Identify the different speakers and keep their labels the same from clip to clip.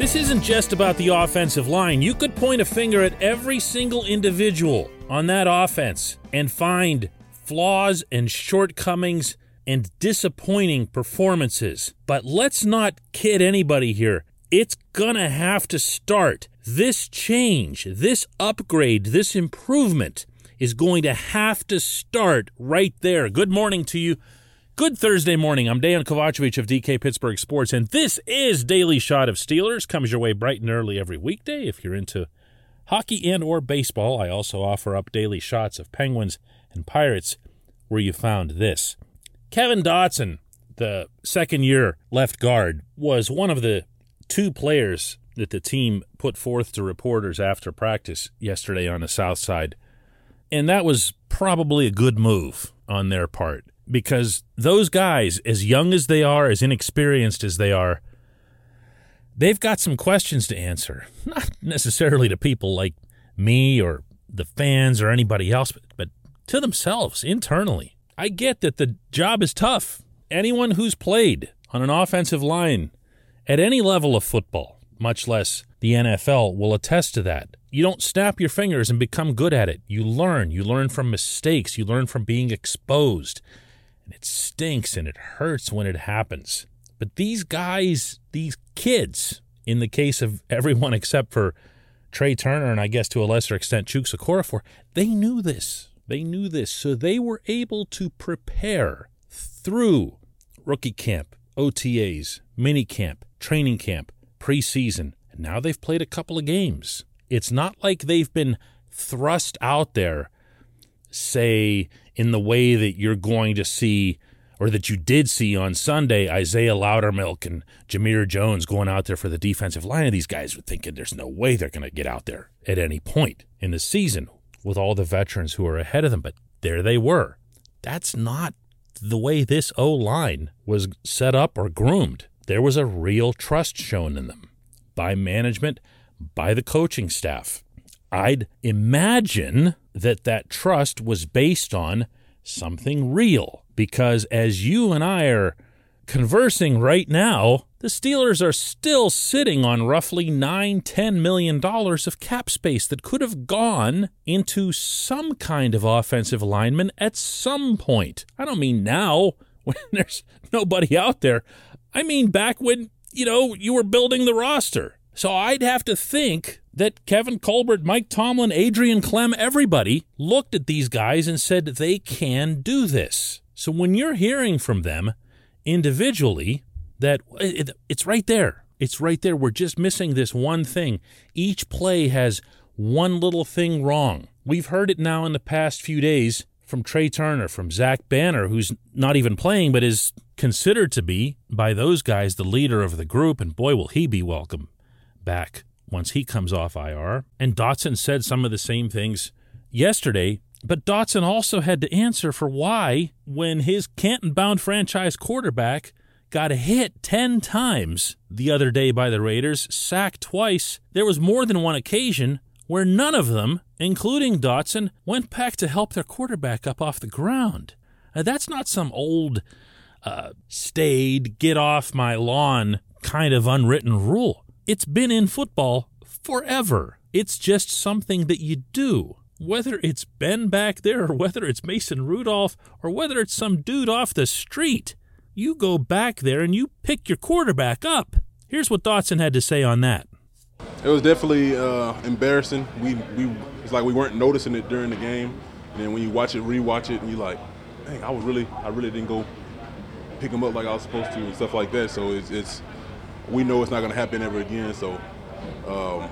Speaker 1: This isn't just about the offensive line. You could point a finger at every single individual on that offense and find flaws and shortcomings and disappointing performances. But let's not kid anybody here. It's gonna have to start. This change, this upgrade, this improvement is going to have to start right there. Good morning to you. Good Thursday morning. I'm Dan Kovacevic of DK Pittsburgh Sports, and this is Daily Shot of Steelers. Comes your way bright and early every weekday. If you're into hockey and or baseball, I also offer up daily shots of Penguins and Pirates where you found this. Kevin Dotson, the second year left guard, was one of the two players that the team put forth to reporters after practice yesterday on the South Side. And that was probably a good move on their part because those guys, as young as they are, as inexperienced as they are, they've got some questions to answer. Not necessarily to people like me or the fans or anybody else, but, but to themselves internally. I get that the job is tough. Anyone who's played on an offensive line at any level of football, much less the NFL, will attest to that. You don't snap your fingers and become good at it. You learn. You learn from mistakes. You learn from being exposed and it stinks and it hurts when it happens. But these guys, these kids, in the case of everyone except for Trai Turner and I guess to a lesser extent Chuks Okorafor, they knew this. They knew this. So they were able to prepare through rookie camp, OTAs, mini camp, training camp, preseason. And now they've played a couple of games. It's not like they've been thrust out there, say, in the way that you're going to see or that you did see on Sunday, Isaiahh Loudermilk and Jamir Jones going out there for the defensive line. And these guys were thinking there's no way they're going to get out there at any point in the season with all the veterans who are ahead of them. But there they were. That's not the way this O line was set up or groomed. There was a real trust shown in them by management, by the coaching staff. I'd imagine that that trust was based on something real. Because as you and I are conversing right now, the Steelers are still sitting on roughly nine, ten million dollars of cap space that could have gone into some kind of offensive lineman at some point. I don't mean now when there's nobody out there. I mean back when, you know, you were building the roster. So I'd have to think that Kevin Colbert, Mike Tomlin, Adrian Klemm, everybody looked at these guys and said they can do this. So when you're hearing from them individually, that it's right there. It's right there. We're just missing this one thing. Each play has one little thing wrong. We've heard it now in the past few days from Trai Turner, from Zach Banner, who's not even playing, but is considered to be by those guys the leader of the group, and boy, will he be welcome back once he comes off IR. And Dotson said some of the same things yesterday, but Dotson also had to answer for why, when his Canton bound franchise quarterback got hit 10 times the other day by the Raiders, sacked twice, there was more than one occasion where none of them, including Dotson, went back to help their quarterback up off the ground. Now, that's not some old, uh, staid, get off my lawn kind of unwritten rule. It's been in football forever. It's just something that you do. Whether it's Ben back there, or whether it's Mason Rudolph, or whether it's some dude off the street, you go back there and you pick your quarterback up. Here's what Dotson had to say on that.
Speaker 2: It was definitely uh, embarrassing. We we it's like we weren't noticing it during the game, and then when you watch it, rewatch it, and you like, dang, I was really I really didn't go pick him up like I was supposed to and stuff like that. So it's, it's we know it's not going to happen ever again. So um,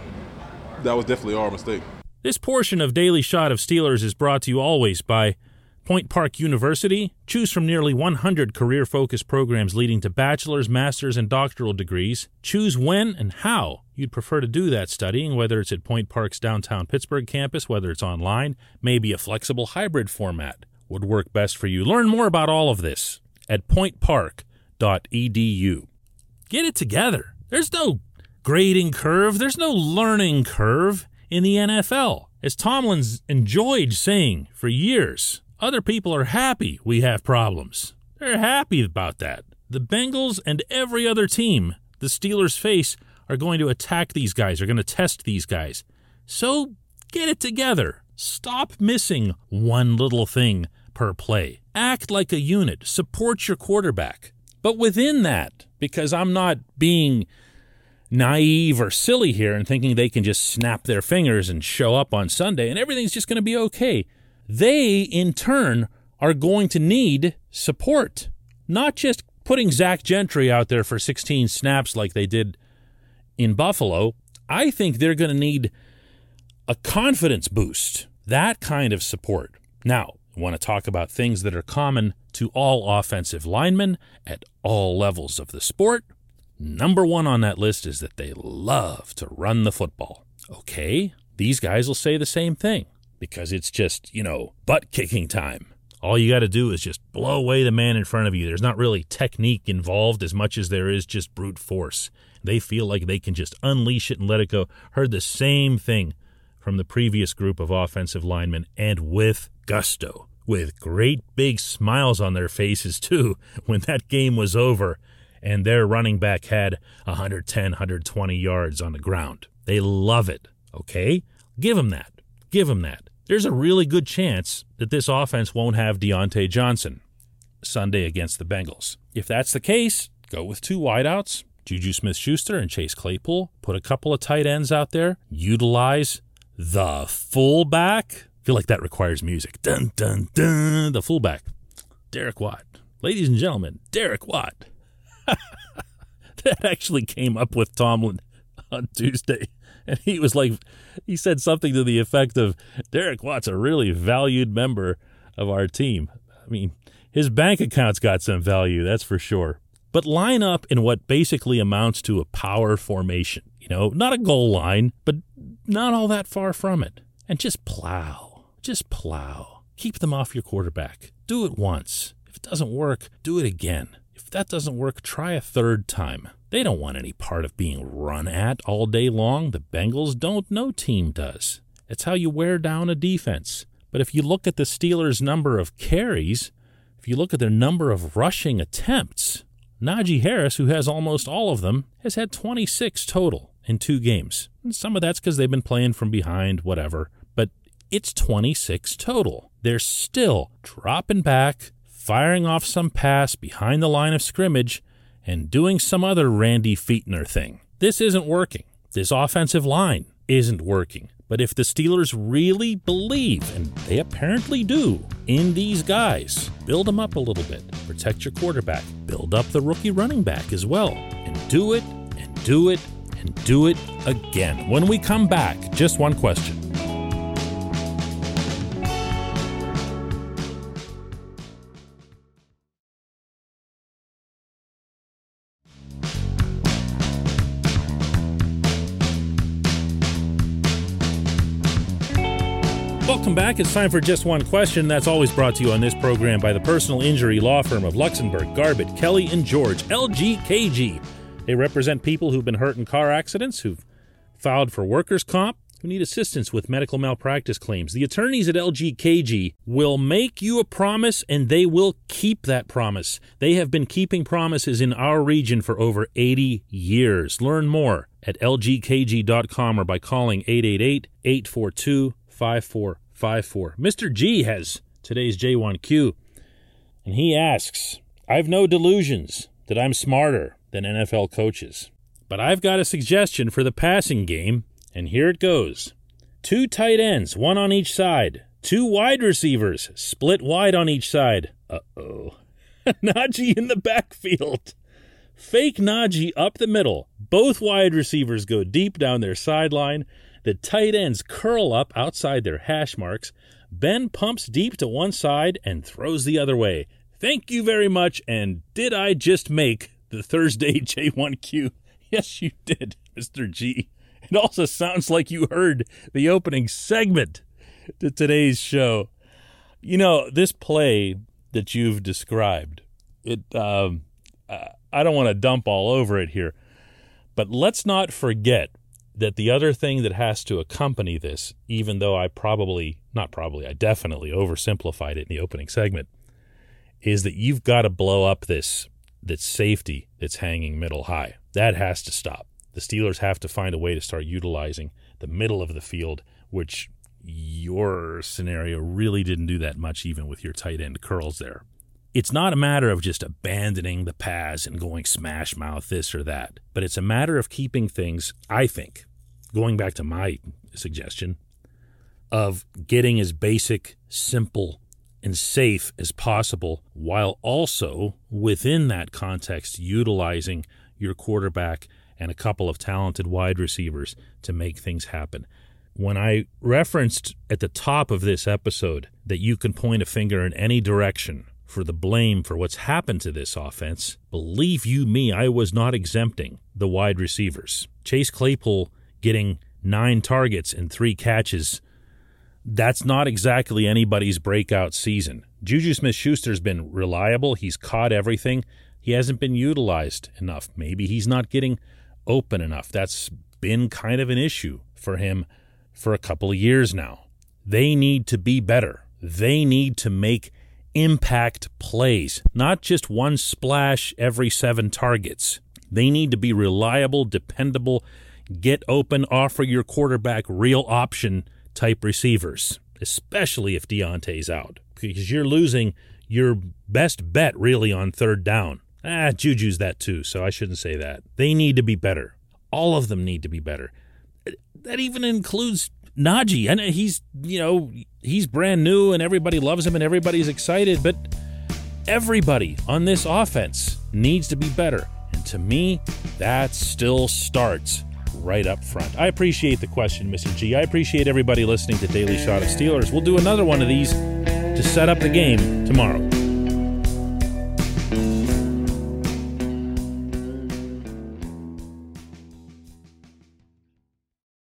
Speaker 2: that was definitely our mistake.
Speaker 1: This portion of Daily Shot of Steelers is brought to you always by Point Park University. Choose from nearly 100 career focused programs leading to bachelor's, master's, and doctoral degrees. Choose when and how you'd prefer to do that studying, whether it's at Point Park's downtown Pittsburgh campus, whether it's online, maybe a flexible hybrid format would work best for you. Learn more about all of this at pointpark.edu. Get it together. There's no grading curve, there's no learning curve in the NFL. As Tomlin's enjoyed saying for years, other people are happy we have problems. They're happy about that. The Bengals and every other team the Steelers face are going to attack these guys, are going to test these guys. So get it together. Stop missing one little thing per play. Act like a unit. Support your quarterback. But within that, because I'm not being naive or silly here and thinking they can just snap their fingers and show up on Sunday and everything's just going to be okay, they in turn are going to need support. Not just putting Zach Gentry out there for 16 snaps like they did in Buffalo. I think they're going to need a confidence boost, that kind of support. Now, I want to talk about things that are common to all offensive linemen at all levels of the sport. Number one on that list is that they love to run the football. Okay, these guys will say the same thing because it's just, you know, butt kicking time. All you got to do is just blow away the man in front of you. There's not really technique involved as much as there is just brute force. They feel like they can just unleash it and let it go. Heard the same thing from the previous group of offensive linemen and with gusto, with great big smiles on their faces too when that game was over and their running back had 110, 120 yards on the ground. They love it, okay? Give them that. Give them that. There's a really good chance that this offense won't have Diontae Johnson Sunday against the Bengals. If that's the case, go with two wideouts, Juju Smith Schuster and Chase Claypool. Put a couple of tight ends out there. Utilize the fullback. Feel like that requires music. Dun, dun, dun. The fullback. Derek Watt. Ladies and gentlemen, Derek Watt. that actually came up with Tomlin on Tuesday. And he was like, he said something to the effect of Derek Watt's a really valued member of our team. I mean, his bank account's got some value, that's for sure. But line up in what basically amounts to a power formation. You know, not a goal line, but not all that far from it. And just plow. Just plow. Keep them off your quarterback. Do it once. If it doesn't work, do it again. If that doesn't work, try a third time. They don't want any part of being run at all day long. The Bengals don't. No team does. It's how you wear down a defense. But if you look at the Steelers' number of carries, if you look at their number of rushing attempts, Najee Harris, who has almost all of them, has had 26 total in two games. And some of that's because they've been playing from behind, whatever, it's 26 total. They're still dropping back, firing off some pass behind the line of scrimmage, and doing some other Randy Fichtner thing. This isn't working. This offensive line isn't working. But if the Steelers really believe, and they apparently do, in these guys, build them up a little bit. Protect your quarterback. Build up the rookie running back as well. And do it, and do it, and do it again. When we come back, just one question. Welcome back. It's time for just one question. That's always brought to you on this program by the personal injury law firm of Luxenberg, Garbett, Kelly, and George, LGKG. They represent people who've been hurt in car accidents, who've filed for workers' comp, who need assistance with medical malpractice claims. The attorneys at LGKG will make you a promise and they will keep that promise. They have been keeping promises in our region for over 80 years. Learn more at lgkg.com or by calling 888 842 5454. Mr. G has today's J1Q, and he asks I've no delusions that I'm smarter than NFL coaches, but I've got a suggestion for the passing game, and here it goes two tight ends, one on each side, two wide receivers, split wide on each side. Uh oh. Najee in the backfield. Fake Najee up the middle. Both wide receivers go deep down their sideline. The tight ends curl up outside their hash marks. Ben pumps deep to one side and throws the other way. Thank you very much. And did I just make the Thursday J1Q? Yes, you did, Mr. G. It also sounds like you heard the opening segment to today's show. You know, this play that you've described, it, um, I don't want to dump all over it here, but let's not forget that the other thing that has to accompany this, even though I probably, not probably, I definitely oversimplified it in the opening segment, is that you've got to blow up this that safety that's hanging middle high. That has to stop. the Steelers have to find a way to start utilizing the middle of the field, which your scenario really didn't do that much, even with your tight end curls there. It's not a matter of just abandoning the pass and going smash mouth this or that, but it's a matter of keeping things, I think, going back to my suggestion, of getting as basic, simple, and safe as possible while also within that context utilizing your quarterback and a couple of talented wide receivers to make things happen. When I referenced at the top of this episode that you can point a finger in any direction for the blame for what's happened to this offense, believe you me, I was not exempting the wide receivers. Chase Claypool getting nine targets and three catches that's not exactly anybody's breakout season. Juju Smith Schuster's been reliable. He's caught everything. He hasn't been utilized enough. Maybe he's not getting open enough. That's been kind of an issue for him for a couple of years now. They need to be better. They need to make impact plays, not just one splash every seven targets. They need to be reliable, dependable, get open, offer your quarterback real option type receivers, especially if Diontae's out, because you're losing your best bet really on third down. Ah, Juju's that too, so I shouldn't say that. They need to be better. All of them need to be better. That even includes Najee. And he's, you know, he's brand new and everybody loves him and everybody's excited, but everybody on this offense needs to be better. And to me, that still starts right up front. I appreciate the question, Mr. G. I appreciate everybody listening to Daily Shot of Steelers. We'll do another one of these to set up the game tomorrow.